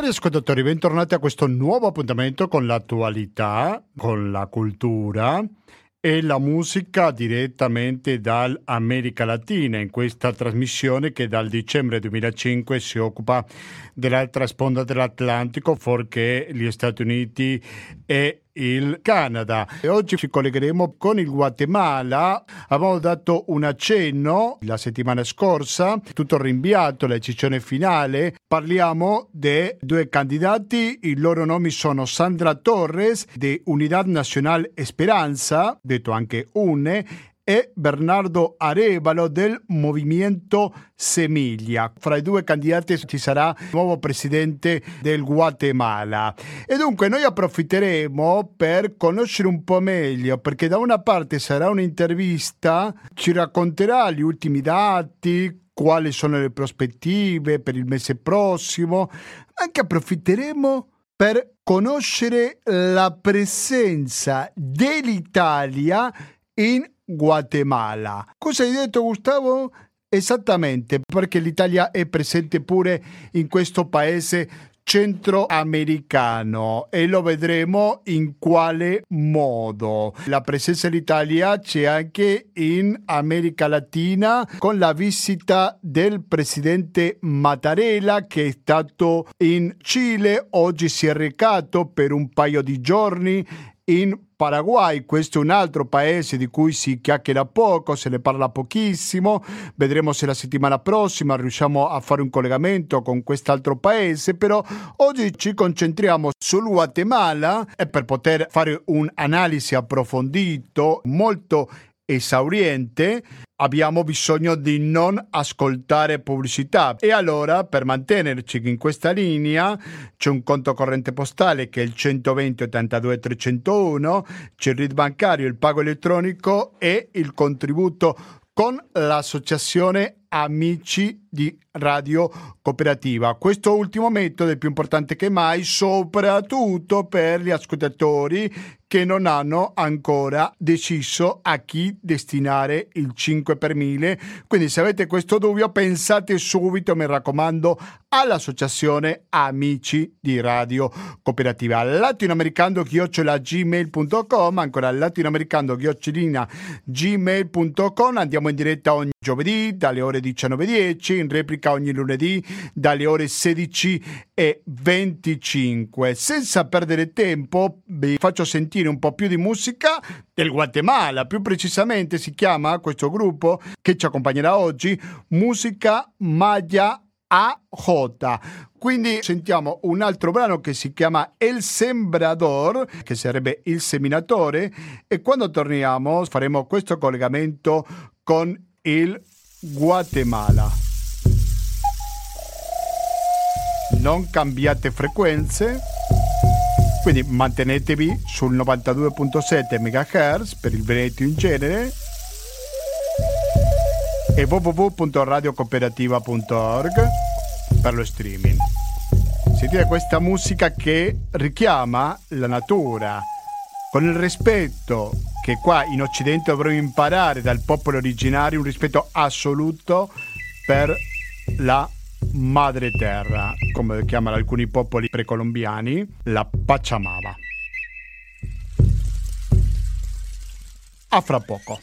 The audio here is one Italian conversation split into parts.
Cari ascoltatori, bentornati a questo nuovo appuntamento con l'attualità, con la cultura e la musica direttamente dall'America Latina in questa trasmissione che dal dicembre 2005 si occupa dell'altra sponda dell'Atlantico, fuorché gli Stati Uniti e il Canada. E oggi ci collegheremo con il Guatemala. Abbiamo dato un accenno la settimana scorsa, tutto rinviato, la decisione finale. Parliamo di due candidati, i loro nomi sono Sandra Torres di Unidad Nacional Esperanza, detto anche UNE, e Bernardo Arevalo del Movimento Semiglia. Fra i due candidati ci sarà il nuovo presidente del Guatemala. E dunque noi approfitteremo per conoscere un po' meglio, perché da una parte sarà un'intervista, ci racconterà gli ultimi dati, quali sono le prospettive per il mese prossimo, anche approfitteremo per conoscere la presenza dell'Italia in Guatemala. Cosa hai detto Gustavo? Esattamente, perché l'Italia è presente pure in questo paese centroamericano e lo vedremo in quale modo. La presenza dell'Italia c'è anche in America Latina con la visita del presidente Mattarella che è stato in Cile, oggi si è recato per un paio di giorni in Paraguay, questo è un altro paese di cui si chiacchiera poco, se ne parla pochissimo, vedremo se la settimana prossima riusciamo a fare un collegamento con quest'altro paese, però oggi ci concentriamo sul Guatemala e per poter fare un'analisi approfondito, molto esauriente, abbiamo bisogno di non ascoltare pubblicità. E allora per mantenerci in questa linea c'è un conto corrente postale che è il 120 82 301, c'è il RID bancario, il pago elettronico e il contributo con l'associazione Amici di Radio Cooperativa. Questo ultimo metodo è più importante che mai, soprattutto per gli ascoltatori che non hanno ancora deciso a chi destinare il 5 per 1000. Quindi se avete questo dubbio pensate subito, mi raccomando, all'associazione Amici di Radio Cooperativa. Latinoamericano gmail.com ancora latinoamericano gmail.com andiamo in diretta ogni giovedì dalle ore 19.10, in replica ogni lunedì dalle ore 16.25. Senza perdere tempo vi faccio sentire un po' più di musica del Guatemala, più precisamente si chiama questo gruppo che ci accompagnerà oggi Musica Maya AJ. Quindi sentiamo un altro brano che si chiama El Sembrador, che sarebbe il seminatore, e quando torniamo faremo questo collegamento con il Guatemala. Non cambiate frequenze, quindi mantenetevi sul 92.7 MHz per il Veneto in genere e www.radiocooperativa.org per lo streaming. Sentite questa musica che richiama la natura con il rispetto che qua in Occidente dovremmo imparare dal popolo originario, un rispetto assoluto per la madre terra, come chiamano alcuni popoli precolombiani, la Pachamama. A fra poco.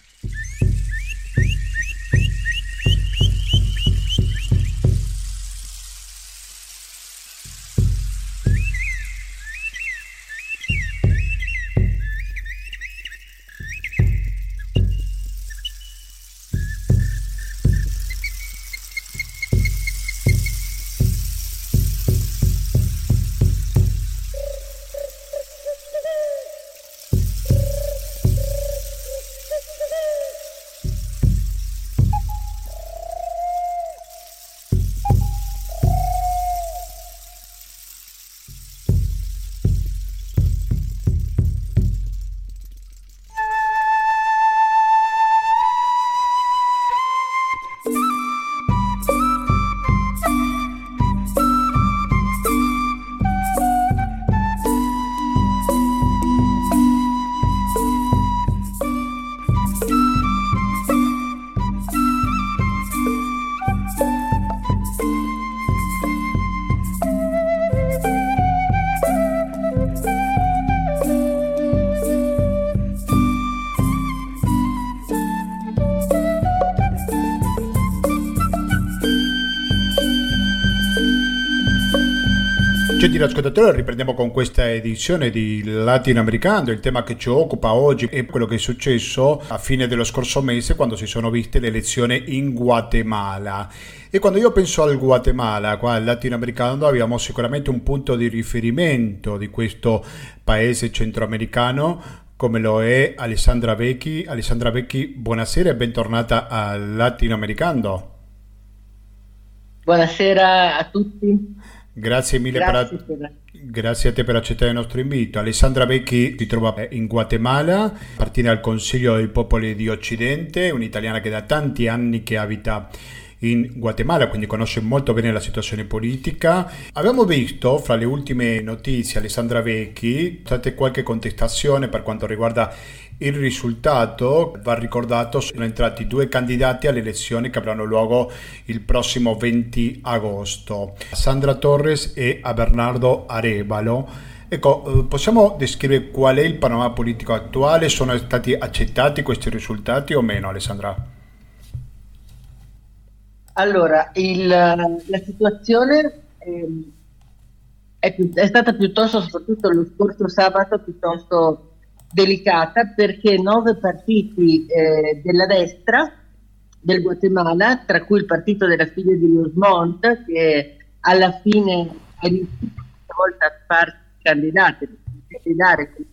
Gentili ascoltatori, riprendiamo con questa edizione di Latinoamericano. Il tema che ci occupa oggi è quello che è successo a fine dello scorso mese quando si sono viste le elezioni in Guatemala. E quando io penso al Guatemala, qua al latinoamericano, abbiamo sicuramente un punto di riferimento di questo paese centroamericano come lo è Alessandra Vecchi. Alessandra Vecchi, buonasera e bentornata al latinoamericano. Buonasera a tutti. Grazie mille grazie, per, grazie, a te per accettare il nostro invito. Alessandra Vecchi si trova in Guatemala, appartiene al Consiglio dei Popoli di Occidente, un'italiana che da tanti anni che abita in Guatemala, quindi conosce molto bene la situazione politica. Abbiamo visto fra le ultime notizie, Alessandra Vecchi, state qualche contestazione per quanto riguarda il risultato. Va ricordato, sono entrati due candidati alle elezioni che avranno luogo il prossimo 20 agosto, Sandra Torres e Bernardo Arevalo. Ecco, eh, possiamo descrivere qual è il panorama politico attuale? Sono stati accettati questi risultati o meno, Alessandra? Allora, il, la situazione eh, è, è, stata piuttosto, soprattutto lo scorso sabato, piuttosto delicata perché nove partiti eh, della destra del Guatemala, tra cui il partito della figlia di Luis Montt, che alla fine è riuscito questa volta a farsi candidare, candidare come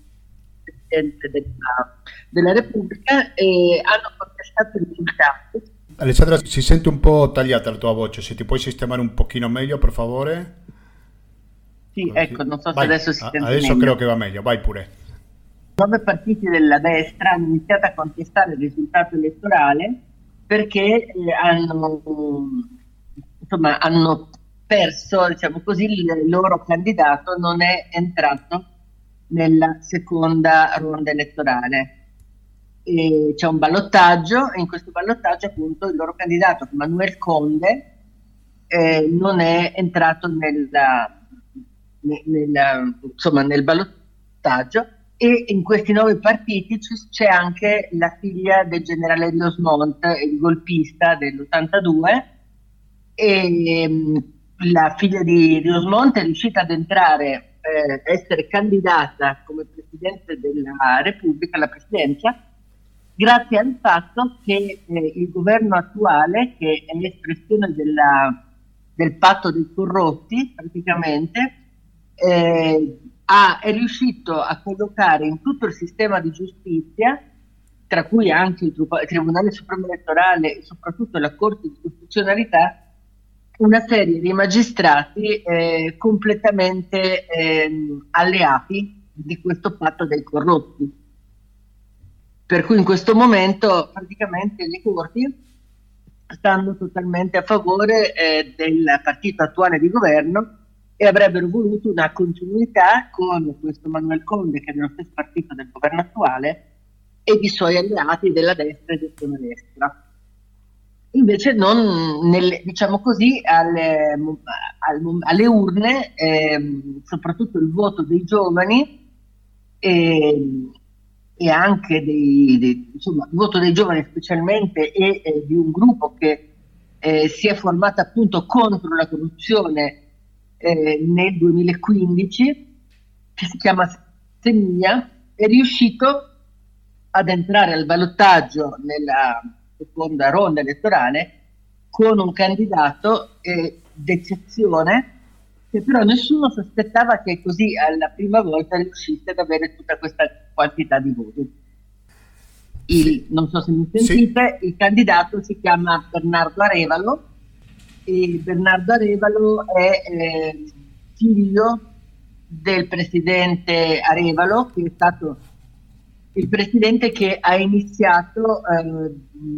Presidente della, della Repubblica, e hanno contestato i risultati Alessandra, si sente un po' tagliata la tua voce, se ti puoi sistemare un pochino meglio, per favore. Sì, Così. ecco, non so vai. se adesso si sente Adesso meglio. credo che va meglio, vai pure. Nove partiti della destra hanno iniziato a contestare il risultato elettorale perché eh, hanno, insomma, hanno perso, diciamo così, il loro candidato non è entrato nella seconda ronda elettorale. E c'è un ballottaggio e in questo ballottaggio appunto il loro candidato Manuel Conde eh, non è entrato nella, nella, insomma, nel ballottaggio e in questi nove partiti c'è anche la figlia del generale Rios Montt, il golpista dell'82 e mm, la figlia di Rios Montt è riuscita ad entrare, eh, essere candidata come Presidente della Repubblica alla Presidenza grazie al fatto che eh, il governo attuale, che è l'espressione della, del patto dei corrotti praticamente, eh, ha, è riuscito a collocare in tutto il sistema di giustizia, tra cui anche il, Tribunale Supremo Elettorale e soprattutto la Corte di Costituzionalità, una serie di magistrati eh, completamente ehm, alleati di questo patto dei corrotti. Per cui in questo momento praticamente le corti stanno totalmente a favore eh, del partito attuale di governo e avrebbero voluto una continuità con questo Manuel Conde che è nello stesso partito del governo attuale e i suoi alleati della destra e dell'estrema destra. Invece non, nelle, diciamo così, alle, alle, urne, eh, soprattutto il voto dei giovani, eh, e anche dei, dei, insomma, il voto dei giovani specialmente e eh, di un gruppo che eh, si è formato appunto contro la corruzione eh, nel 2015, che si chiama Semigna, è riuscito ad entrare al ballottaggio nella seconda ronda elettorale con un candidato eh, d'eccezione che però nessuno sospettava che così alla prima volta riuscisse ad avere tutta questa quantità di voti. Il, non so se mi sentite, sì. il candidato si chiama Bernardo Arevalo e Bernardo Arevalo è eh, figlio del presidente Arevalo, che è stato il presidente che ha iniziato eh,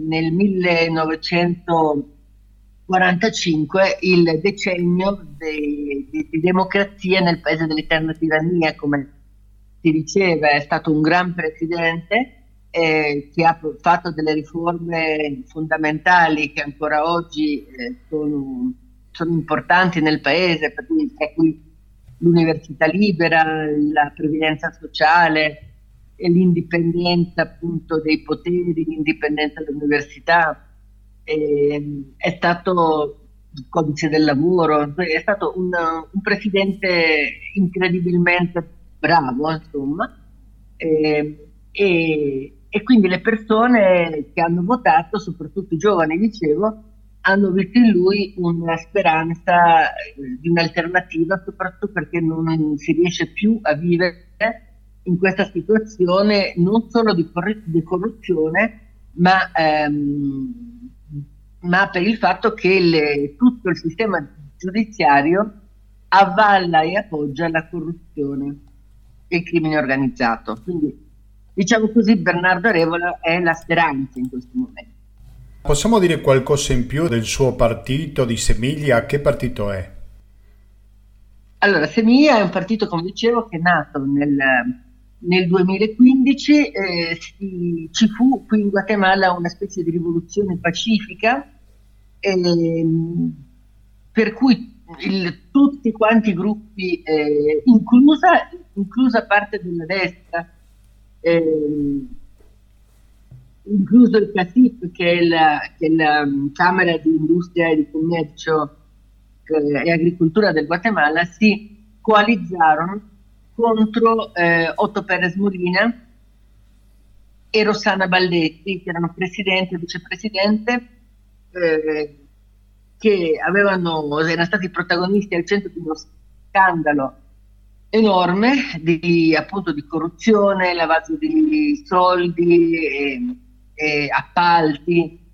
nel 1900 45 il decennio di, di, di democrazia nel paese dell'eterna tirannia, come si diceva, è stato un gran presidente eh, che ha fatto delle riforme fondamentali che ancora oggi eh, sono, sono, importanti nel paese, per cui, per cui l'università libera, la previdenza sociale l'indipendenza appunto dei poteri, l'indipendenza dell'università. Eh, è stato il codice del lavoro, è stato un, un presidente incredibilmente bravo, insomma, e, e, e, quindi le persone che hanno votato, soprattutto i giovani, dicevo, hanno visto in lui una speranza eh, di un'alternativa, soprattutto perché non si riesce più a vivere in questa situazione non solo di, corru- di corruzione, ma, ehm, ma, per il fatto che le, tutto il sistema giudiziario avvalla e appoggia la corruzione e il crimine organizzato. Quindi, diciamo così, Bernardo Revola è la speranza in questo momento. Possiamo dire qualcosa in più del suo partito di Semiglia? Che partito è? Allora, Semiglia è un partito, come dicevo, che è nato nel, nel 2015, eh, si, ci fu qui in Guatemala una specie di rivoluzione pacifica, eh, per cui il, tutti quanti i gruppi, eh, inclusa, inclusa, parte della destra, eh, incluso il CASIP, che è la, che è la Camera di Industria e di Commercio e Agricoltura del Guatemala, si coalizzarono contro eh, Otto Perez Molina e Rossana Baldetti, che erano presidente e vicepresidente, eh, che avevano, erano stati protagonisti al centro di uno scandalo enorme di, appunto, di corruzione, lavaggio di soldi, e, e appalti.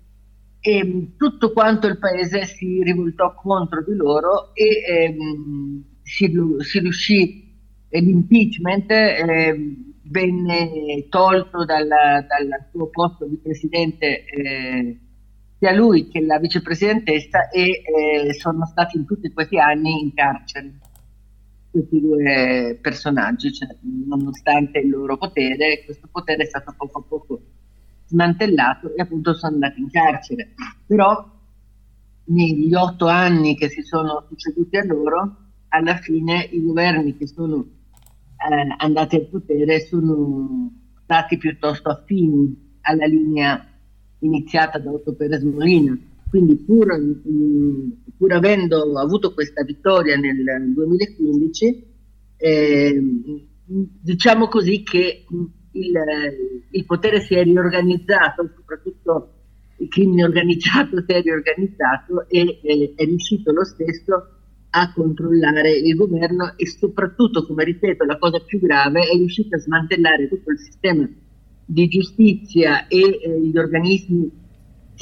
E tutto quanto il paese si rivoltò contro di loro e ehm, si, si, riuscì, l'impeachment eh, venne tolto dal, dal, suo posto di presidente eh, sia lui che la vicepresidentessa e eh, sono stati in tutti questi anni in carcere questi due personaggi, cioè, nonostante il loro potere, questo potere è stato poco a poco smantellato e appunto sono andati in carcere. Però negli otto anni che si sono succeduti a loro, alla fine i governi che sono eh, andati al potere sono stati piuttosto affini alla linea iniziata da Otto Perez Molina. Quindi pur, mh, pur, avendo avuto questa vittoria nel 2015, eh, diciamo così che il, il potere si è riorganizzato, soprattutto il crimine organizzato si è riorganizzato e eh, è riuscito lo stesso a controllare il governo e soprattutto, come ripeto, la cosa più grave è riuscito a smantellare tutto il sistema di giustizia e eh, gli organismi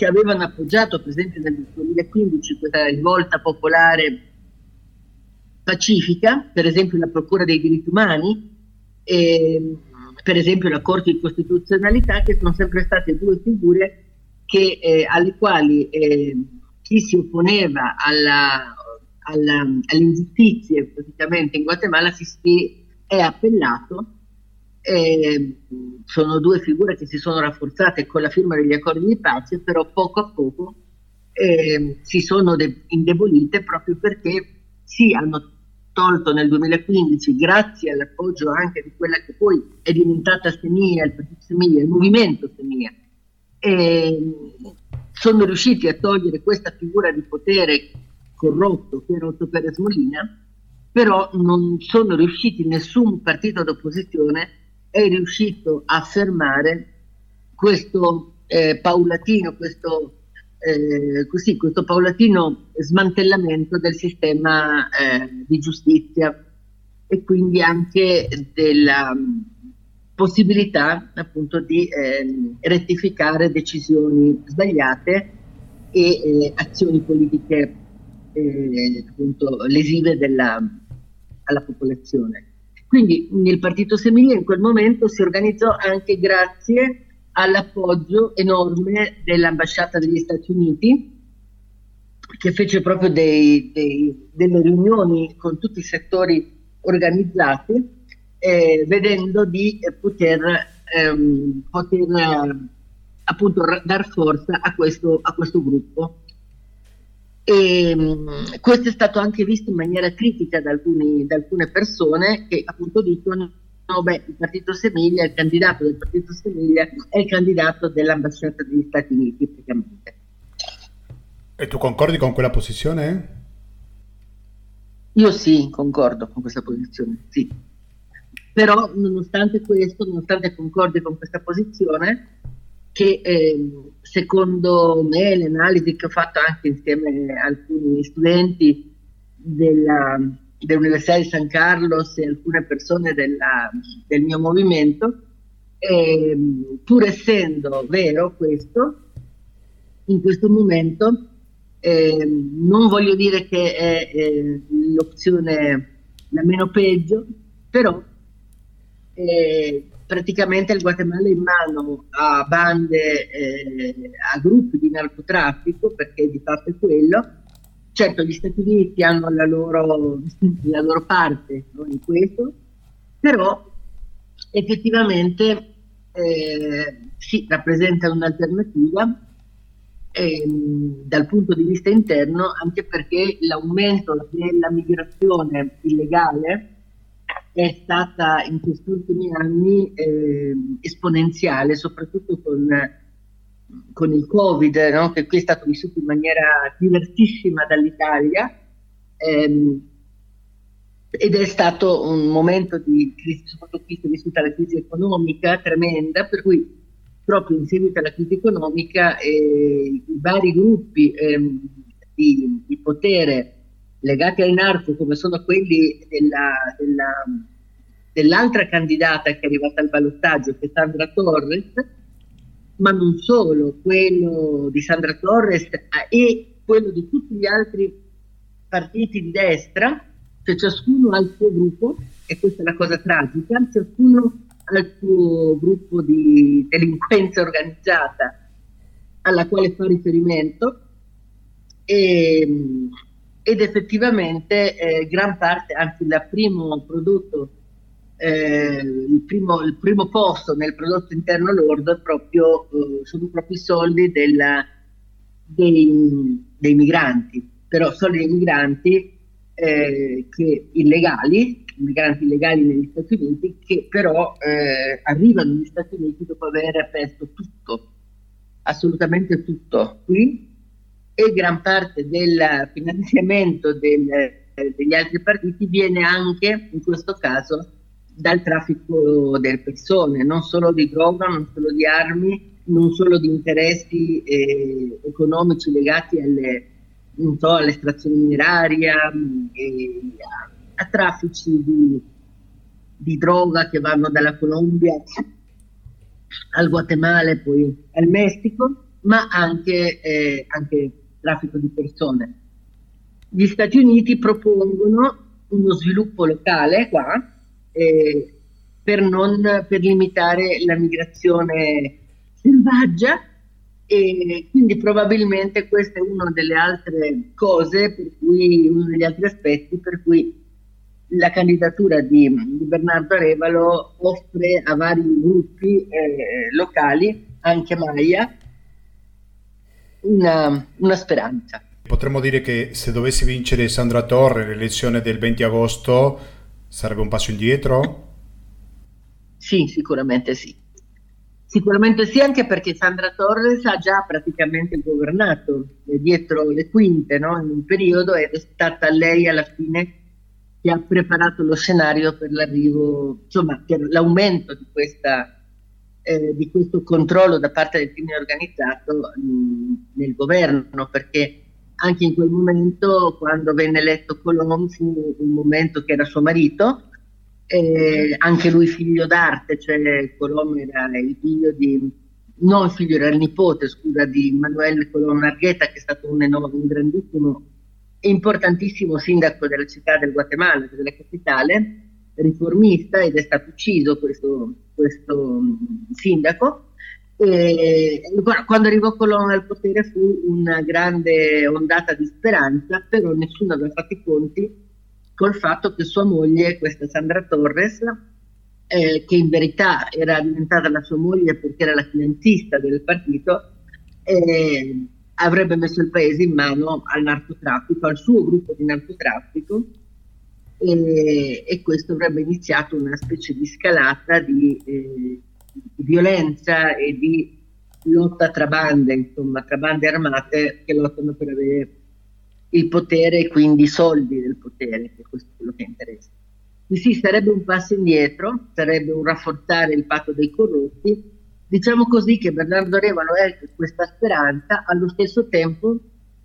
che avevano appoggiato, per esempio nel 2015, questa rivolta popolare pacifica, per esempio la Procura dei diritti umani, e, per esempio la Corte di Costituzionalità, che sono sempre state due figure che, eh, alle quali eh, chi si opponeva alla, alla, alle ingiustizie praticamente in Guatemala si, si è appellato. Eh, sono due figure che si sono rafforzate con la firma degli accordi di pace, però poco a poco eh, si sono de- indebolite proprio perché sì, hanno tolto nel 2015 grazie all'appoggio anche di quella che poi è diventata Semia, il partito Semia, il movimento Semia, e sono riusciti a togliere questa figura di potere corrotto che era Otto Perez Molina, però non sono riusciti, nessun partito d'opposizione è riuscito a fermare questo eh, paulatino, questo eh, così, questo paulatino smantellamento del sistema eh, di giustizia e quindi anche della mm, possibilità appunto di eh, rettificare decisioni sbagliate e eh, azioni politiche eh, appunto lesive della, alla popolazione. Quindi il partito Semilia in quel momento si organizzò anche grazie all'appoggio enorme dell'ambasciata degli Stati Uniti che fece proprio dei, dei, delle riunioni con tutti i settori organizzati eh, vedendo di poter, ehm, poter appunto dar forza a questo, a questo gruppo. E, ehm, questo è stato anche visto in maniera critica da, alcuni, da alcune persone che appunto dicono no, beh, il partito Semiglia, il candidato del partito Semiglia è il candidato dell'ambasciata degli Stati Uniti praticamente. E tu concordi con quella posizione? Io sì, concordo con questa posizione, sì. Però nonostante questo, nonostante concordi con questa posizione, che eh, secondo me l'analisi che ho fatto anche insieme a alcuni studenti della, dell'Università di San Carlos e alcune persone della, del mio movimento, eh, pur essendo vero questo, in questo momento eh, non voglio dire che è eh, l'opzione la meno peggio, però eh, praticamente il Guatemala in mano a bande, eh, a gruppi di narcotraffico, perché di fatto è quello. Certo, gli Stati Uniti hanno la loro, la loro parte no, in questo, però effettivamente eh, sì, rappresenta un'alternativa ehm, dal punto di vista interno, anche perché l'aumento della migrazione illegale è stata in questi ultimi anni eh, esponenziale, soprattutto con, con il Covid, no? che qui è stato vissuto in maniera diversissima dall'Italia. Ehm, ed è stato un momento di crisi, soprattutto vissuta la crisi economica tremenda, per cui proprio in seguito alla crisi economica eh, i vari gruppi eh, di, di, potere legati ai narco come sono quelli della, della, dell'altra candidata che è arrivata al ballottaggio che è Sandra Torres ma non solo quello di Sandra Torres eh, e quello di tutti gli altri partiti di destra cioè ciascuno ha il suo gruppo e questa è la cosa tragica ciascuno al suo gruppo di delinquenza organizzata alla quale fa riferimento e, ed effettivamente eh, gran parte, anzi il primo prodotto, eh, il, primo, il, primo, posto nel prodotto interno lordo proprio, eh, sono proprio i soldi della, dei, dei, migranti, però soldi dei migranti eh, che illegali migranti illegali negli Stati Uniti che però eh, arrivano negli Stati Uniti dopo aver aperto tutto, assolutamente tutto qui e gran parte del finanziamento del, eh, degli altri partiti viene anche in questo caso dal traffico delle persone, non solo di droga, non solo di armi, non solo di interessi eh, economici legati alle, so, all'estrazione mineraria, mm, e a a traffici di, di droga che vanno dalla Colombia al Guatemala e poi al Messico, ma anche, eh, anche traffico di persone. Gli Stati Uniti propongono uno sviluppo locale qua eh, per, non, per limitare la migrazione selvaggia e quindi probabilmente questa è una delle altre cose per cui uno degli altri aspetti per cui la candidatura di, di Bernardo Arevalo offre a vari gruppi eh, locali, anche Maia, una, una speranza. Potremmo dire che se dovesse vincere Sandra Torre l'elezione del 20 agosto sarebbe un passo indietro? Sì, sicuramente sì. Sicuramente sì, anche perché Sandra Torres ha già praticamente governato dietro le quinte no? in un periodo ed è stata lei alla fine che ha preparato lo scenario per l'arrivo, insomma, per l'aumento di, questa, eh, di questo controllo da parte del crimine organizzato mh, nel governo, perché anche in quel momento, quando venne eletto Colombo, fu un momento che era suo marito, eh, anche lui figlio d'arte, cioè Colombo era il figlio di, non figlio, era il nipote, scusa, di Manuel Colombo Argueta, che è stato un, enorme, un grandissimo importantissimo sindaco della città del Guatemala, della capitale, riformista ed è stato ucciso questo, questo mm, sindaco. E quando arrivò Colonna al potere fu una grande ondata di speranza, però nessuno aveva fatto i conti col fatto che sua moglie, questa Sandra Torres, eh, che in verità era diventata la sua moglie perché era la finanzista del partito, eh, avrebbe messo il paese in mano al narcotraffico, al suo gruppo di narcotraffico e, e questo avrebbe iniziato una specie di scalata di, eh, di violenza e di lotta tra bande, insomma, tra bande armate che lottano per avere il potere e quindi i soldi del potere, che questo è quello che interessa. Quindi sì, sarebbe un passo indietro, sarebbe un rafforzare il patto dei corrotti. Diciamo così che Bernardo Revano è questa speranza, allo stesso tempo,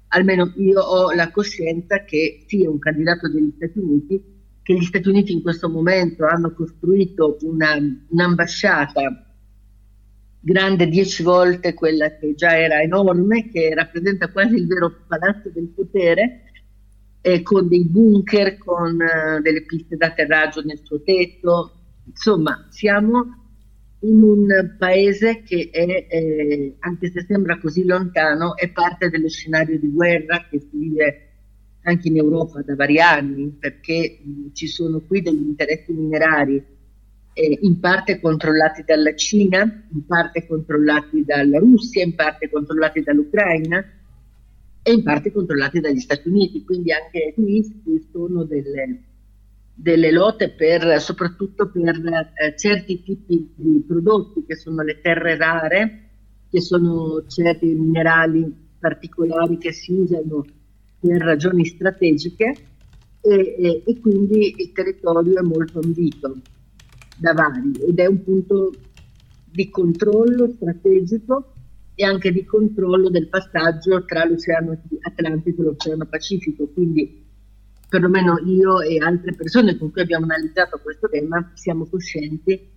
almeno io ho la coscienza che sia un candidato degli Stati Uniti, che gli Stati Uniti in questo momento hanno costruito una, un'ambasciata grande dieci volte quella che già era enorme, che rappresenta quasi il vero palazzo del potere, eh, con dei bunker, con eh, delle piste d'atterraggio nel suo tetto. Insomma, siamo in un paese che è, eh, anche se sembra così lontano, è parte dello scenario di guerra che si vive anche in Europa da vari anni, perché mh, ci sono qui degli interessi minerari eh, in parte controllati dalla Cina, in parte controllati dalla Russia, in parte controllati dall'Ucraina e in parte controllati dagli Stati Uniti. Quindi anche qui ci sono delle, delle lotte per, soprattutto per eh, certi tipi di prodotti che sono le terre rare, che sono certi minerali particolari che si usano per ragioni strategiche e, e, e quindi il territorio è molto ambito da vari ed è un punto di controllo strategico e anche di controllo del passaggio tra l'Oceano Atlantico e l'Oceano Pacifico. Quindi perlomeno io e altre persone con cui abbiamo analizzato questo tema siamo coscienti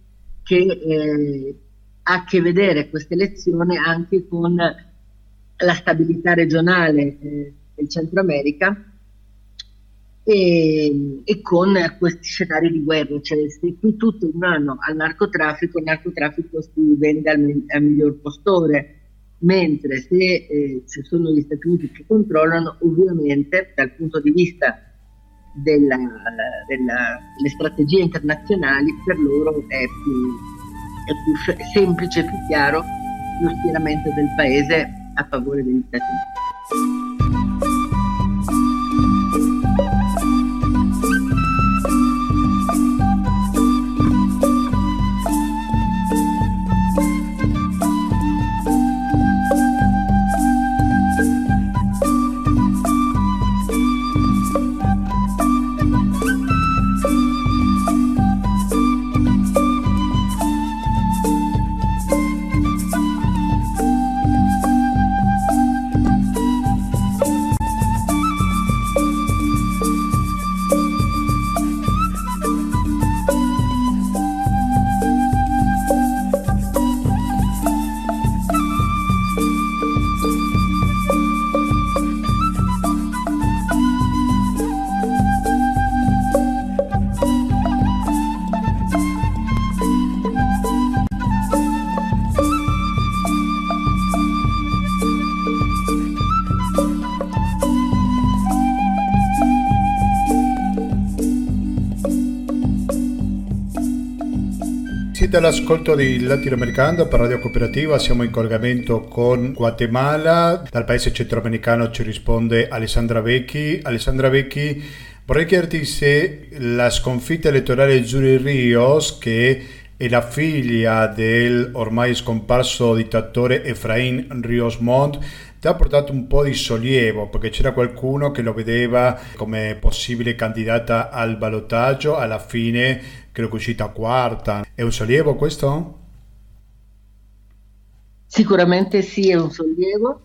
che eh, ha a che vedere questa elezione anche con la stabilità regionale eh, del Centro America e, e, con questi scenari di guerra, cioè se qui tutto in mano al narcotraffico, il narcotraffico si vende al, al miglior postore, mentre se eh, ci sono gli Stati Uniti che controllano, ovviamente dal punto di vista delle strategie internazionali, per loro è più, è più semplice, più chiaro lo schieramento del paese a favore degli Stati Uniti. Siete all'ascolto di Latinoamericano per Radio Cooperativa, siamo in collegamento con Guatemala, dal paese centroamericano ci risponde Alessandra Vecchi. Alessandra Vecchi, vorrei chiederti se la sconfitta elettorale di Giuri Rios, che è la figlia del ormai scomparso dittatore Efraín Rios Montt, ti ha portato un po' di sollievo perché c'era qualcuno che lo vedeva come possibile candidata al ballottaggio, alla fine credo che è uscita quarta. È un sollievo questo? Sicuramente sì, è un sollievo.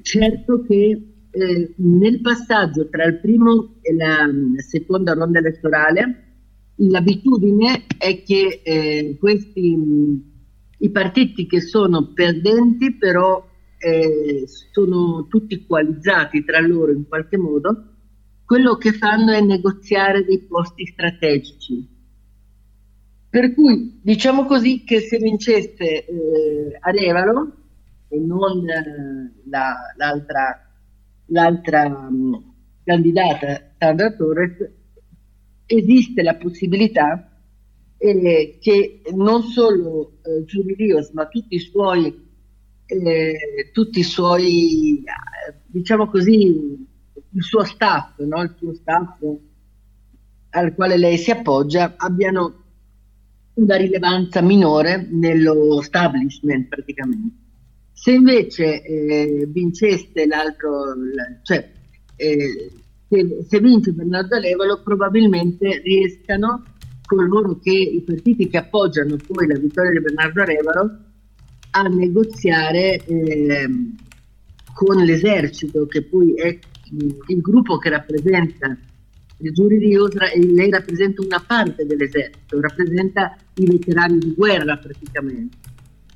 Certo che eh, nel passaggio tra il primo e la seconda ronda elettorale l'abitudine è che eh, questi i partiti che sono perdenti però eh, sono tutti coalizzati tra loro in qualche modo quello che fanno è negoziare dei posti strategici. Per cui diciamo così che se vincesse eh, Arevalo e non eh, la, l'altra, l'altra mh, mm, candidata Sandra Torres, esiste la possibilità eh, che non solo eh, Giulio Rios ma tutti i suoi, eh, tutti i suoi diciamo così, il suo staff, no? il suo staff al quale lei si appoggia, abbiano una rilevanza minore nello establishment praticamente. Se invece eh, vincesse l'altro, cioè eh, se, se, vince Bernardo Levalo, probabilmente riescano coloro che i partiti che appoggiano poi la vittoria di Bernardo Arevalo a negoziare eh, con l'esercito, che poi è il gruppo che rappresenta il giuri di Osra, lei rappresenta una parte dell'esercito, rappresenta i veterani di guerra praticamente.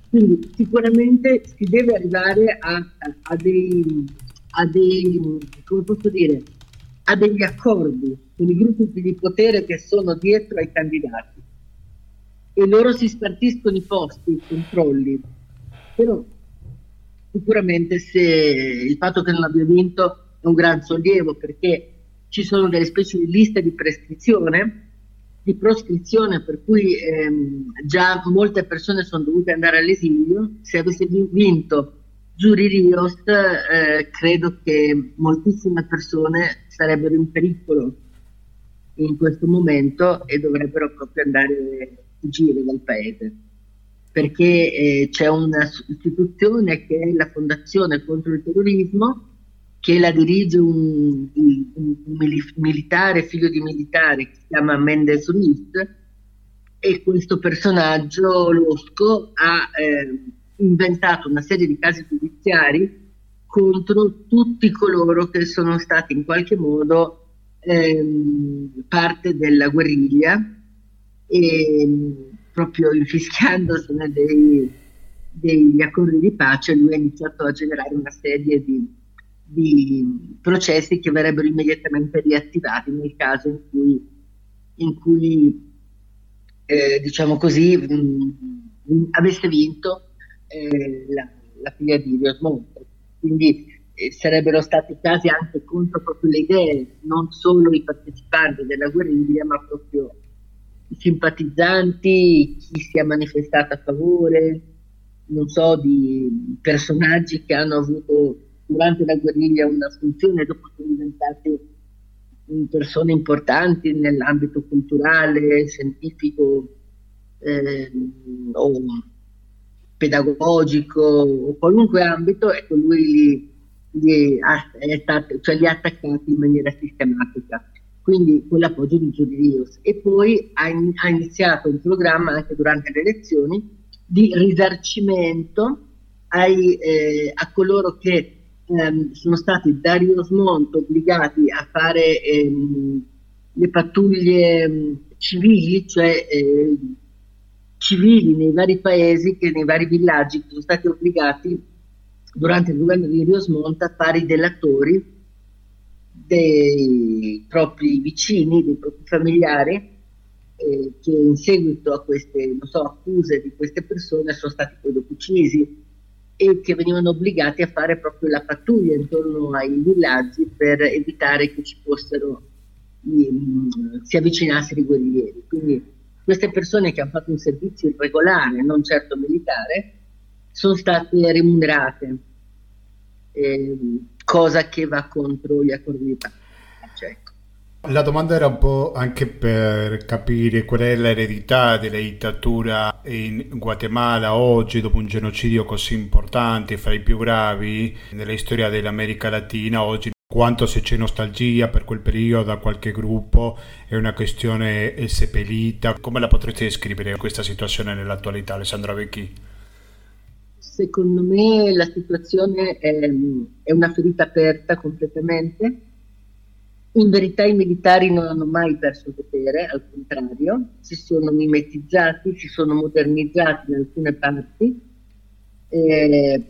Quindi sicuramente si deve arrivare a, a, dei, a dei, dire, a degli accordi con i gruppi di potere che sono dietro ai candidati e loro si spartiscono i posti, i controlli. Però sicuramente se il fatto che non abbia vinto è un gran sollievo perché ci sono delle specie di liste di prescrizione, di proscrizione per cui ehm, già molte persone sono dovute andare all'esilio, se avesse vinto Giuri Rios eh, credo che moltissime persone sarebbero in pericolo in questo momento e dovrebbero proprio andare a fuggire dal paese perché eh, c'è una istituzione che è la Fondazione contro il terrorismo che la dirige un, un, un militare, figlio di militare, che si chiama Mendes Ruiz, e questo personaggio losco ha eh, inventato una serie di casi giudiziari contro tutti coloro che sono stati in qualche modo ehm, parte della guerriglia e proprio infischiandosene dei, degli accordi di pace lui ha iniziato a generare una serie di di processi che verrebbero immediatamente riattivati nel caso in cui, in cui eh, diciamo così, mh, mh, avesse vinto eh, la, la, figlia di Rios Monte. Quindi eh, sarebbero stati casi anche contro proprio le idee, non solo i partecipanti della guerriglia, ma proprio simpatizzanti, chi si è manifestato a favore, non so, di personaggi che hanno avuto durante la guerriglia una funzione, dopo sono diventate persone importanti nell'ambito culturale, scientifico eh, o pedagogico o qualunque ambito, ecco lui li, li, ha, stato, cioè li ha attaccati in maniera sistematica. Quindi con l'appoggio di Giulius. E poi ha, in, ha iniziato un programma anche durante le elezioni di risarcimento ai, eh, a coloro che ehm, sono stati Dario Smonto obbligati a fare ehm, le pattuglie ehm, civili, cioè eh, civili nei vari paesi, che nei vari villaggi, sono stati obbligati durante il governo di Rio Smonta a fare i delatori dei propri vicini, dei propri familiari, eh, che in seguito a queste so, accuse di queste persone sono stati poi dopo uccisi e che venivano obbligati a fare proprio la pattuglia intorno ai villaggi per evitare che ci fossero, mh, si avvicinassero i guerriglieri. Quindi queste persone che hanno fatto un servizio irregolare, non certo militare, sono state remunerate, eh, cosa che va contro gli accordi di pace. Ecco. La domanda era un po' anche per capire qual è l'eredità della dittatura in Guatemala oggi, dopo un genocidio così importante, fra i più gravi nella storia dell'America Latina oggi. Quanto se c'è nostalgia per quel periodo da qualche gruppo è una questione seppellita. Come la potrete descrivere questa situazione nell'attualità, Alessandra Vecchi? Secondo me la situazione è, è una ferita aperta completamente. In verità i militari non hanno mai perso potere, al contrario, si sono mimetizzati, si sono modernizzati in alcune parti, eh,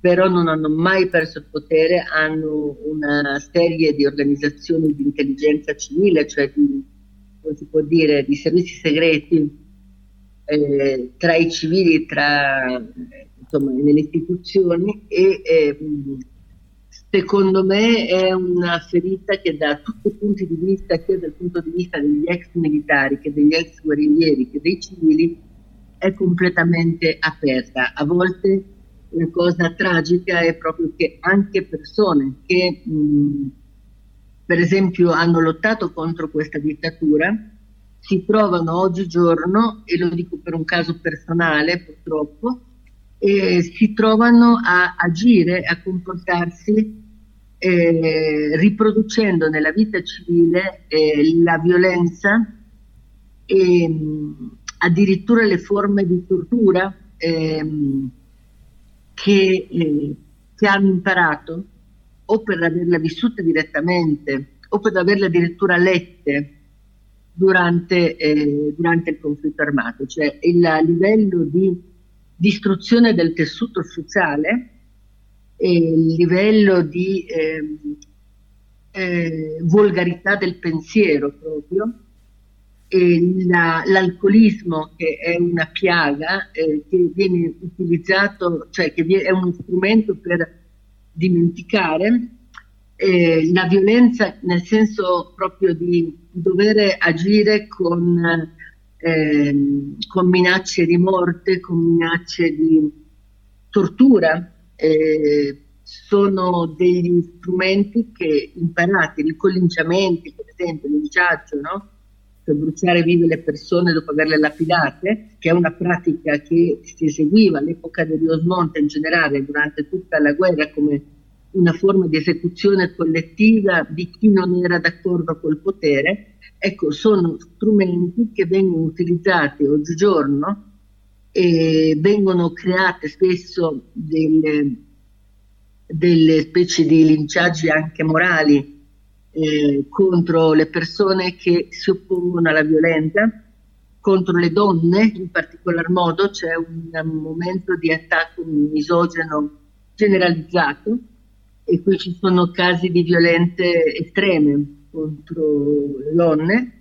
però non hanno mai perso il potere, hanno una serie di organizzazioni di intelligenza civile, cioè di, si può dire, di servizi segreti eh, tra i civili, tra, insomma, nelle istituzioni e eh, secondo me è una ferita che da tutti i punti di vista, sia dal punto di vista degli ex militari che degli ex guerriglieri che dei civili, è completamente aperta. A volte la cosa tragica è proprio che anche persone che mh, per esempio hanno lottato contro questa dittatura si trovano oggigiorno, e lo dico per un caso personale purtroppo, eh, si trovano a agire, a comportarsi eh, riproducendo nella vita civile eh, la violenza e ehm, addirittura le forme di tortura ehm, che, eh, che hanno imparato o per averle vissute direttamente o per averle addirittura lette durante, eh, durante il conflitto armato, cioè il livello di distruzione del tessuto sociale il livello di eh, eh, volgarità del pensiero proprio, la, l'alcolismo che è una piaga eh, che viene utilizzato, cioè che è uno strumento per dimenticare, eh, la violenza nel senso proprio di dover agire con, eh, con minacce di morte, con minacce di tortura, eh, sono degli strumenti che imparati, i collinciamenti per esempio, il linciaggio, no? per bruciare vive le persone dopo averle lapidate, che è una pratica che si eseguiva all'epoca di Osmonte in generale durante tutta la guerra come una forma di esecuzione collettiva di chi non era d'accordo col potere, ecco, sono strumenti che vengono utilizzati oggigiorno e vengono create spesso delle, delle specie di linciaggi anche morali eh, contro le persone che si oppongono alla violenza, contro le donne in particolar modo, c'è un, momento di attacco misogeno generalizzato e qui ci sono casi di violenze estreme contro le donne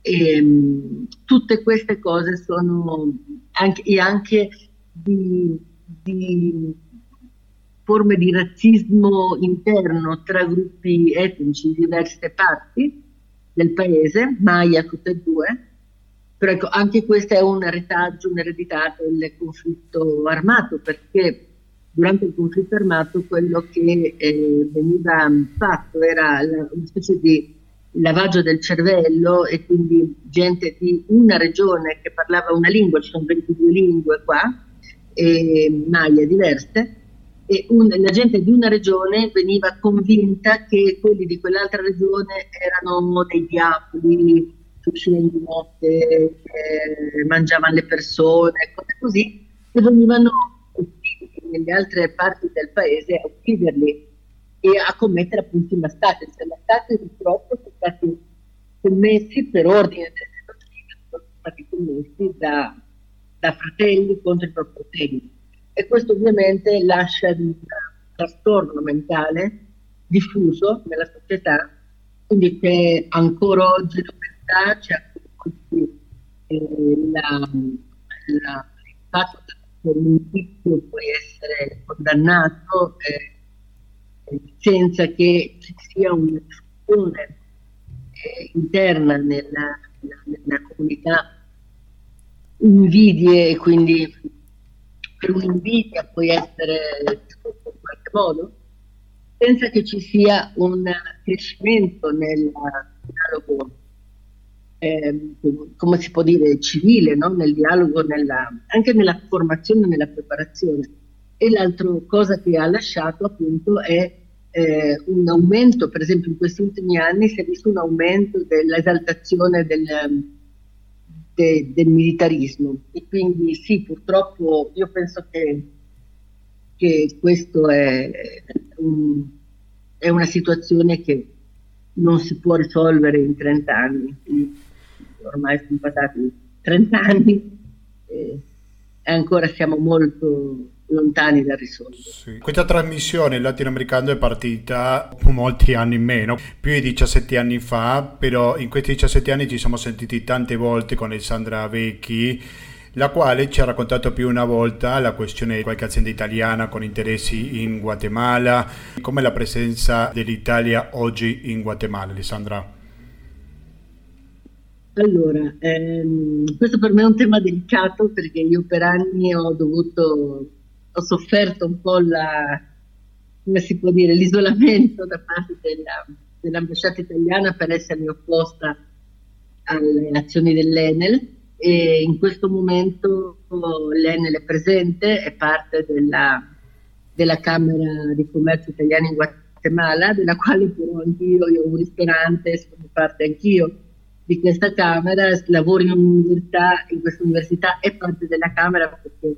e mh, tutte queste cose sono anche, e anche di, di, forme di razzismo interno tra gruppi etnici di diverse parti del paese, Maya tutte e due, però ecco, anche questo è un retaggio, un'eredità del conflitto armato, perché durante il conflitto armato quello che eh, veniva fatto era la, una specie di lavaggio del cervello e quindi gente di una regione che parlava una lingua, ci sono 22 lingue qua, e maglie diverse, e un, la gente di una regione veniva convinta che quelli di quell'altra regione erano dei diavoli uscivano di notte, eh, mangiavano le persone, cose così, e venivano nelle altre parti del paese a ucciderli e a commettere appunto i massacri. Cioè, massacri purtroppo sono stati commessi per ordine del sono stati commessi da, da fratelli contro i propri fratelli. E questo ovviamente lascia un trastorno mentale diffuso nella società, quindi che ancora oggi l'umanità c'è cioè, eh, la, la, l'impatto per un picco può essere condannato eh, senza che ci sia una discussione eh, interna nella, nella, nella, comunità, invidie e quindi per un'invidia puoi essere discusso in qualche modo, senza che ci sia un crescimento nel dialogo eh, come si può dire, civile, no? nel dialogo, nella, anche nella formazione nella preparazione. E l'altra cosa che ha lasciato appunto è eh, un aumento, per esempio in questi ultimi anni si è visto un aumento dell'esaltazione del, de, del militarismo e quindi sì, purtroppo io penso che, che questo è, un, è una situazione che non si può risolvere in 30 anni ormai sono passati 30 anni e ancora siamo molto lontani dal risolvere. Sì. Questa trasmissione latinoamericana è partita molti anni in meno, più di 17 anni fa, però in questi 17 anni ci siamo sentiti tante volte con Alessandra Vecchi la quale ci ha raccontato più una volta la questione di qualche azienda italiana con interessi in Guatemala, come la presenza dell'Italia oggi in Guatemala, Alessandra. Allora, ehm, questo per me è un tema delicato perché io per anni ho dovuto, ho sofferto un po' la, come si può dire, l'isolamento da parte della, dell'ambasciata italiana per essermi opposta alle azioni dell'Enel e in questo momento l'Enel è presente, è parte della, della Camera di Commercio Italiana in Guatemala, della quale però anch'io, io ho un ristorante, sono parte anch'io di questa Camera, lavoro in un'università, in questa università è parte della Camera perché,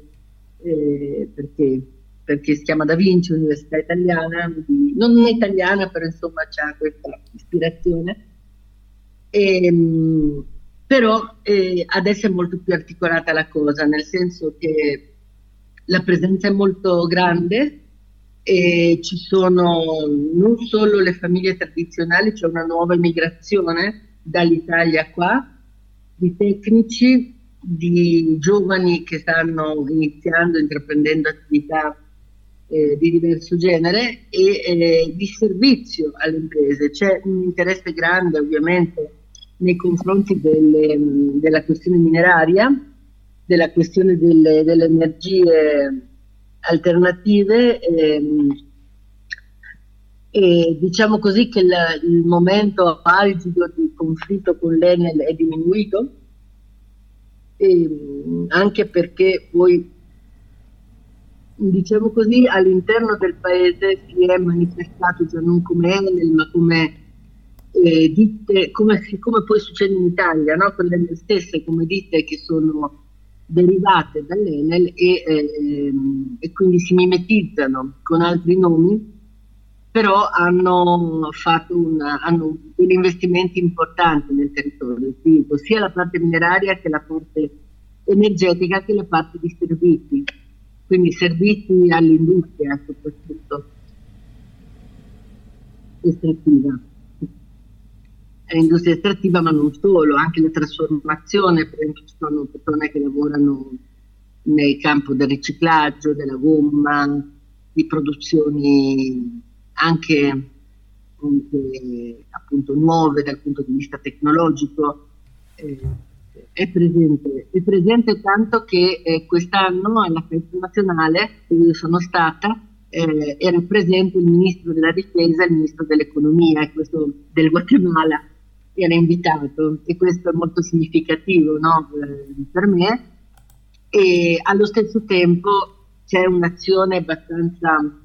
eh, perché, perché, si chiama Da Vinci, Università Italiana, di, non italiana però insomma c'è questa ispirazione. E, ehm, però eh, adesso è molto più articolata la cosa, nel senso che la presenza è molto grande e ci sono non solo le famiglie tradizionali, c'è una nuova immigrazione dall'Italia qua di tecnici, di giovani che stanno iniziando, intraprendendo attività eh, di diverso genere e eh, di servizio alle imprese. C'è un interesse grande ovviamente nei confronti delle, della questione mineraria, della questione delle, delle energie alternative. Ehm, e diciamo così che il, il momento algido di conflitto con l'Enel è diminuito, e, anche perché poi, diciamo così, all'interno del paese si è manifestato già non come Enel, ma come eh, ditte, come, come, poi succede in Italia, no? quelle stesse come ditte che sono derivate dall'Enel e, eh, e quindi si mimetizzano con altri nomi, però hanno fatto una, hanno degli investimenti importanti nel territorio, sia la parte mineraria che la parte energetica che la parte di servizi, quindi servizi all'industria soprattutto. Estrattiva. L'industria estrattiva, ma non solo, anche la trasformazione, per esempio ci sono persone che lavorano nel campo del riciclaggio, della gomma, di produzioni anche, anche appunto nuove dal punto di vista tecnologico. Eh, è presente, è presente tanto che eh, quest'anno alla festa nazionale, dove sono stata, eh, era presente il ministro della difesa e il ministro dell'economia, questo del Guatemala, era invitato e questo è molto significativo no, per me e allo stesso tempo c'è un'azione abbastanza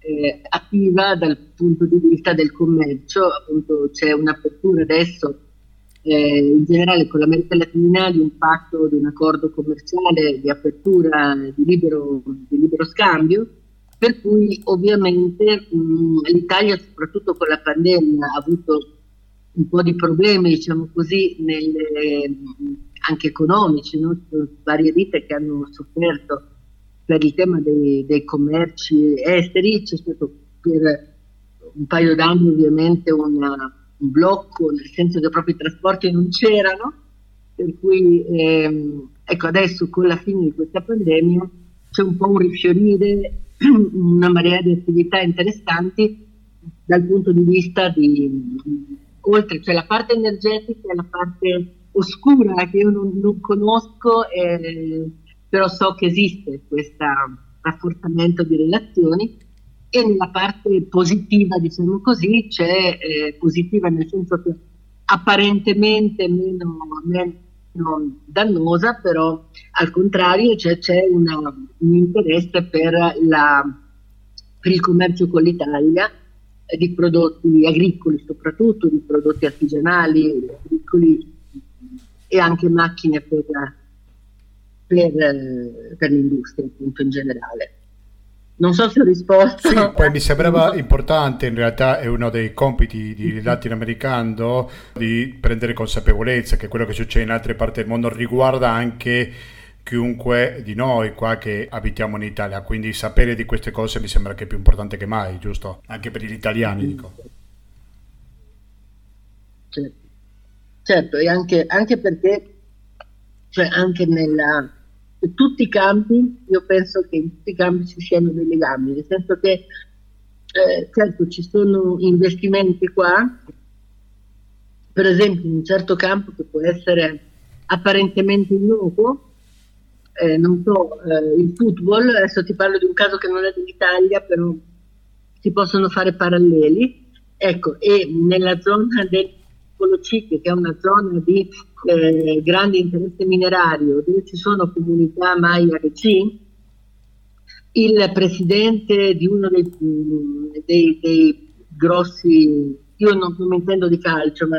eh, attiva dal punto di vista del commercio, appunto c'è un'apertura adesso eh, in generale con l'America Latina di un patto, di un accordo commerciale di apertura di libero, di libero scambio, per cui ovviamente mh, l'Italia soprattutto con la pandemia ha avuto un po' di problemi, diciamo così, nelle, anche economici, no? varie ditte che hanno sofferto per il tema dei, dei commerci esteri, c'è stato per un paio d'anni ovviamente una, un blocco, nel senso che proprio i trasporti non c'erano, per cui ehm, ecco adesso con la fine di questa pandemia c'è un po' un rifiorire, una marea di attività interessanti dal punto di vista di, oltre, cioè la parte energetica e la parte oscura che io non, non conosco, eh, però so che esiste questo rafforzamento di relazioni e nella parte positiva, diciamo così, c'è eh, positiva nel senso che apparentemente meno, meno dannosa, però al contrario c'è, c'è una, un interesse per, la, per il commercio con l'Italia di prodotti agricoli soprattutto, di prodotti artigianali, agricoli e anche macchine per, per, per l'industria appunto in generale. Non so se ho risposto. Sì, poi mi sembrava importante, in realtà è uno dei compiti di latinoamericano di prendere consapevolezza che quello che succede in altre parti del mondo riguarda anche chiunque di noi qua che abitiamo in Italia, quindi sapere di queste cose mi sembra che è più importante che mai, giusto? Anche per gli italiani, dico. Certo, certo e anche, anche perché, cioè anche nella, tutti i campi, io penso che in tutti i campi ci siano dei legami, nel senso che eh, certo ci sono investimenti qua, per esempio in un certo campo che può essere apparentemente innocuo, eh, non so, eh, il football, adesso ti parlo di un caso che non è dell'Italia, però si possono fare paralleli. Ecco, e nella zona del, Cic, che è una zona di eh, grande interesse minerario, dove ci sono comunità Maya e C, il presidente di uno dei, dei, dei grossi, io non, non mi intendo di calcio, ma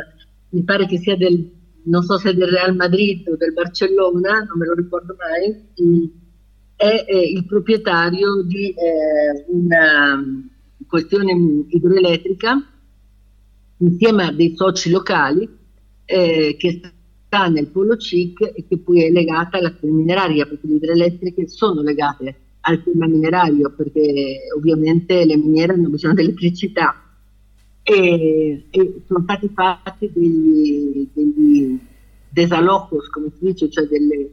mi pare che sia del, non so se del Real Madrid o del Barcellona, non me lo ricordo mai, è, è il proprietario di eh, una questione idroelettrica insieme a dei soci locali eh, che sta nel polo CIC e che poi è legata alla mineraria, perché le idroelettriche sono legate al tema minerario, perché ovviamente le miniere hanno bisogno di elettricità e, e sono stati fatti degli, degli desalojos, come si dice, cioè delle,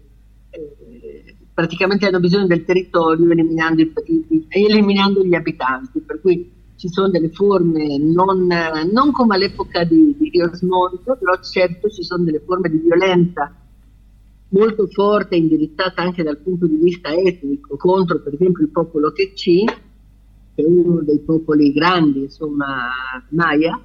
eh, praticamente hanno bisogno del territorio eliminando, i, eliminando, gli abitanti, per cui ci sono delle forme non, non come all'epoca di, di Rios Monto, però certo ci sono delle forme di violenza molto forte, indirizzata anche dal punto di vista etnico contro per esempio il popolo Quechì, che è uno dei popoli grandi, insomma, Maya,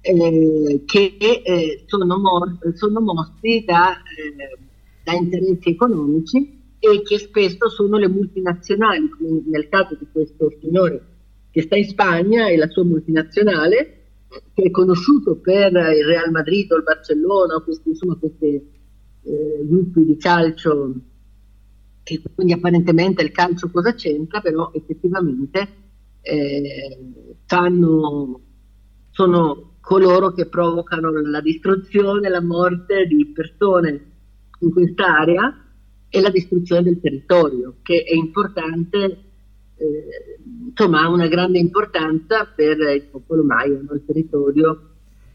eh, che eh, sono, mor- sono, mossi da, eh, da, interessi economici e che spesso sono le multinazionali, come nel caso di questo signore che sta in Spagna e la sua multinazionale, che è conosciuto per il Real Madrid o il Barcellona, questi, insomma, questi eh, gruppi di calcio, che quindi apparentemente il calcio cosa c'entra, però effettivamente eh, fanno, sono coloro che provocano la distruzione, la morte di persone in quest'area e la distruzione del territorio, che è importante, eh, insomma ha una grande importanza per il popolo Maya, no? il territorio.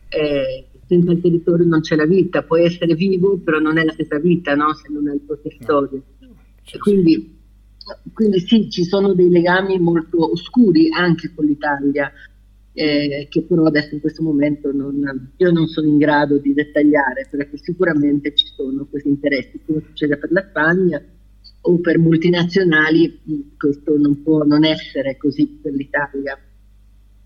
Eh, senza il territorio non c'è la vita, puoi essere vivo, però non è la stessa vita no? se non hai il tuo territorio. No. Quindi quindi sì, ci sono dei legami molto oscuri anche con l'Italia, eh, che però adesso in questo momento non, io non sono in grado di dettagliare, perché sicuramente ci sono questi interessi, come succede per la Spagna o per multinazionali, questo non può non essere così per l'Italia.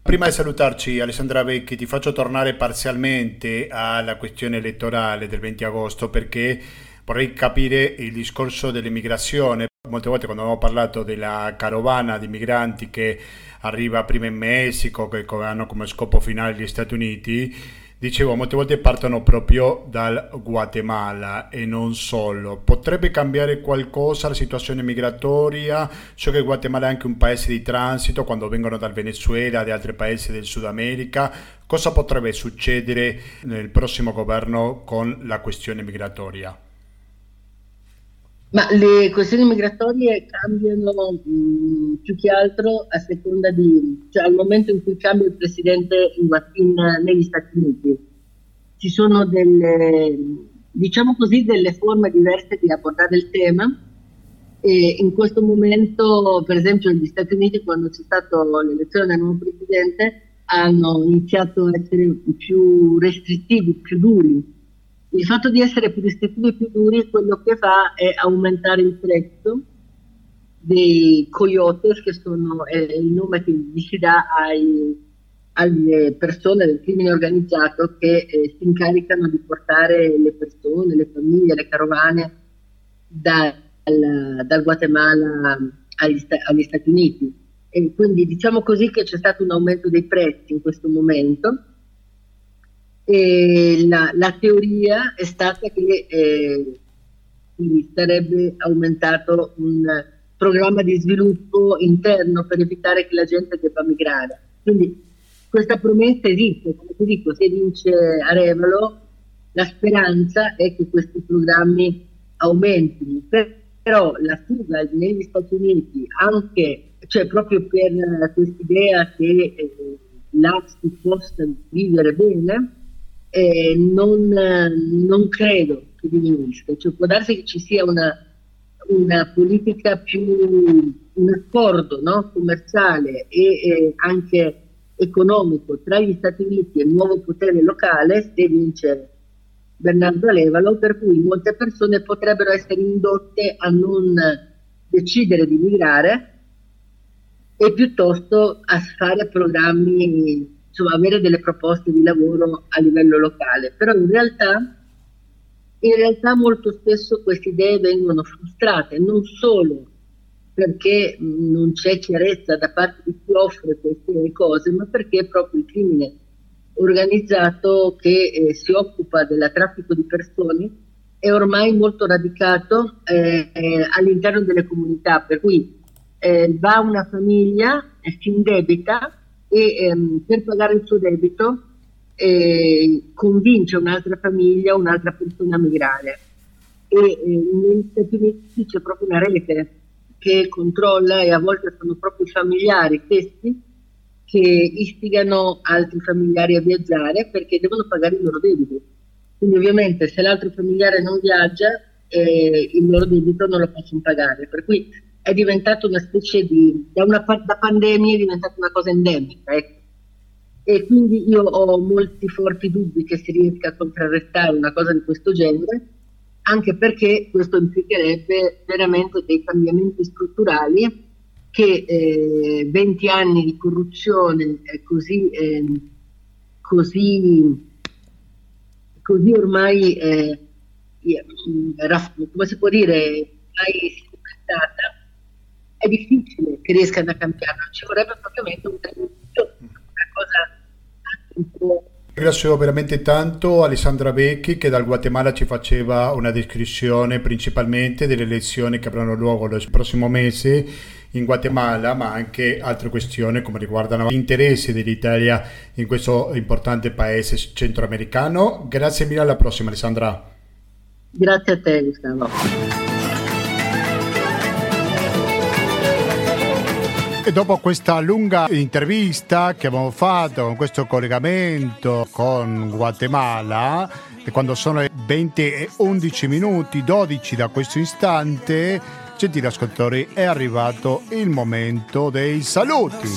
Prima di salutarci Alessandra Vecchi ti faccio tornare parzialmente alla questione elettorale del 20 agosto perché vorrei capire il discorso dell'immigrazione Molte volte quando abbiamo parlato della carovana di migranti che arriva prima in Messico, che hanno come scopo finale gli Stati Uniti, dicevo, molte volte partono proprio dal Guatemala e non solo. Potrebbe cambiare qualcosa la situazione migratoria? So che il Guatemala è anche un paese di transito quando vengono dal Venezuela e da altri paesi del Sud America. Cosa potrebbe succedere nel prossimo governo con la questione migratoria? Ma le questioni migratorie cambiano mh, mm, più che altro a seconda di, cioè al momento in cui cambia il presidente in, in, negli Stati Uniti. Ci sono delle, diciamo così, delle forme diverse di abbordare il tema e in questo momento, per esempio, negli Stati Uniti, quando c'è stata l'elezione del nuovo presidente, hanno iniziato a essere più restrittivi, più duri il fatto di essere più restrittivi e più duri quello che fa è aumentare il prezzo dei coyotes, che sono è il nome che si dà ai, alle persone del crimine organizzato che eh, si incaricano di portare le persone, le famiglie, le carovane dal, dal Guatemala agli, agli Stati Uniti. E quindi diciamo così che c'è stato un aumento dei prezzi in questo momento e la, la, teoria è stata che eh, sarebbe aumentato un programma di sviluppo interno per evitare che la gente debba migrare. Quindi questa promessa esiste, come ti dico, se vince Arevalo, la speranza è che questi programmi aumentino, però la fuga negli Stati Uniti, anche cioè proprio per questa idea che eh, là si possa vivere bene, eh, non, non, credo che diminuisca, cioè, può darsi che ci sia una, una politica più, un accordo no? commerciale e eh, anche economico tra gli Stati Uniti e il nuovo potere locale se vince Bernardo Levalo, per cui molte persone potrebbero essere indotte a non decidere di migrare e piuttosto a fare programmi insomma, avere delle proposte di lavoro a livello locale, però in realtà, in realtà molto spesso queste idee vengono frustrate, non solo perché non c'è chiarezza da parte di chi offre queste cose, ma perché proprio il crimine organizzato che eh, si occupa del traffico di persone è ormai molto radicato eh, eh, all'interno delle comunità, per cui eh, va una famiglia, si indebita e ehm, per pagare il suo debito eh, convince un'altra famiglia, un'altra persona a migrare. E eh, negli Stati Uniti c'è proprio una rete che controlla e a volte sono proprio i familiari stessi che istigano altri familiari a viaggiare perché devono pagare i loro debiti. Quindi ovviamente se l'altro familiare non viaggia eh, il loro debito non lo possono pagare. Per cui è diventato una specie di, da, una, da pandemia è diventata una cosa endemica. Ecco. E quindi io ho molti forti dubbi che si riesca a contrarrestare una cosa di questo genere, anche perché questo implicherebbe veramente dei cambiamenti strutturali che eh, 20 anni di corruzione eh, così, eh, così, così ormai, eh, come si può dire, ormai documentata, è difficile che riescano a cambiarlo, ci vorrebbe propriamente un una cosa un po'. Ringrazio veramente tanto Alessandra Becchi che dal Guatemala ci faceva una descrizione principalmente delle elezioni che avranno luogo il prossimo mese in Guatemala, ma anche altre questioni come riguardano l'interesse dell'Italia in questo importante paese centroamericano. Grazie mille, alla prossima Alessandra. Grazie a te Gustavo. E dopo questa lunga intervista che abbiamo fatto con questo collegamento con Guatemala, quando sono 20 e 11 minuti, 12 da questo istante, gentili ascoltatori, è arrivato il momento dei saluti.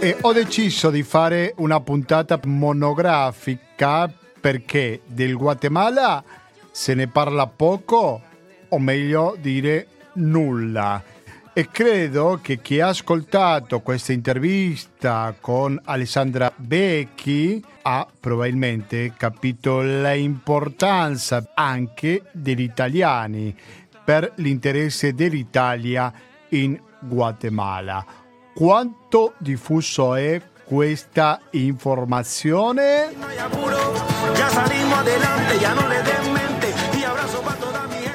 E ho deciso di fare una puntata monografica perché del Guatemala se ne parla poco, o meglio dire nulla. E credo che chi ha ascoltato questa intervista con Alessandra Becchi ha probabilmente capito l'importanza anche degli italiani per l'interesse dell'Italia in Guatemala. Quanto diffuso è questa informazione?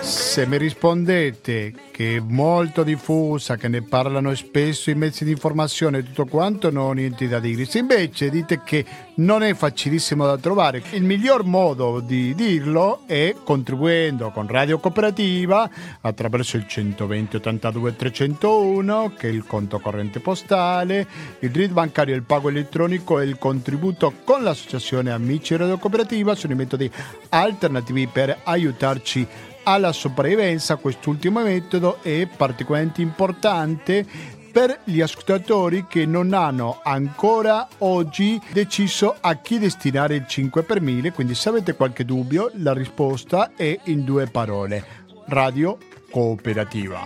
Se mi rispondete che è molto diffusa, che ne parlano spesso i mezzi di informazione e tutto quanto, non ho niente da dire. Se invece dite che non è facilissimo da trovare, il miglior modo di dirlo è contribuendo con Radio Cooperativa attraverso il 120 82 301, che è il conto corrente postale, il RID bancario, il pago elettronico e il contributo con l'associazione Amici Radio Cooperativa sono i metodi alternativi per aiutarci alla sopravvivenza. Quest'ultimo metodo è particolarmente importante per gli ascoltatori che non hanno ancora oggi deciso a chi destinare il 5 per 1000, quindi se avete qualche dubbio la risposta è in due parole. Radio Cooperativa.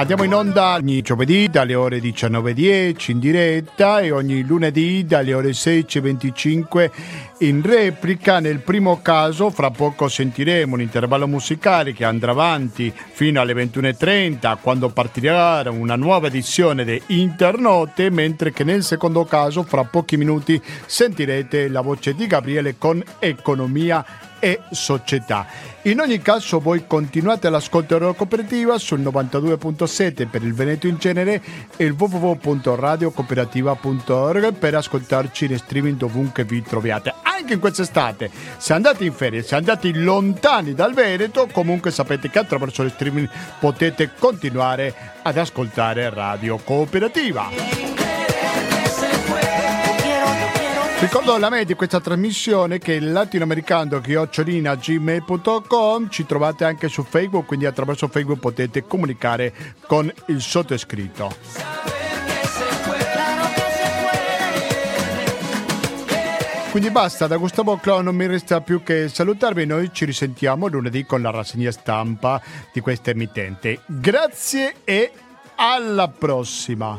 Andiamo in onda ogni giovedì dalle ore 19.10 in diretta e ogni lunedì dalle ore 16.25 in replica. Nel primo caso, fra poco sentiremo un intervallo musicale che andrà avanti fino alle 21.30 quando partirà una nuova edizione di Internote, mentre che nel secondo caso, fra pochi minuti, sentirete la voce di Gabriele con Economia e società. In ogni caso voi continuate all'ascolto della cooperativa sul 92.7 per il Veneto in genere e il www.radiocooperativa.org per ascoltarci in streaming dovunque vi troviate. Anche in quest'estate, se andate in ferie, se andate lontani dal Veneto, comunque sapete che attraverso le streaming potete continuare ad ascoltare Radio Cooperativa. Ricordo la mail di questa trasmissione che è latinoamericano-gmail.com ci trovate anche su Facebook, quindi attraverso Facebook potete comunicare con il sottoscritto. Quindi basta, da Gustavo Clau non mi resta più che salutarvi. Noi ci risentiamo lunedì con la rassegna stampa di questa emittente. Grazie e alla prossima.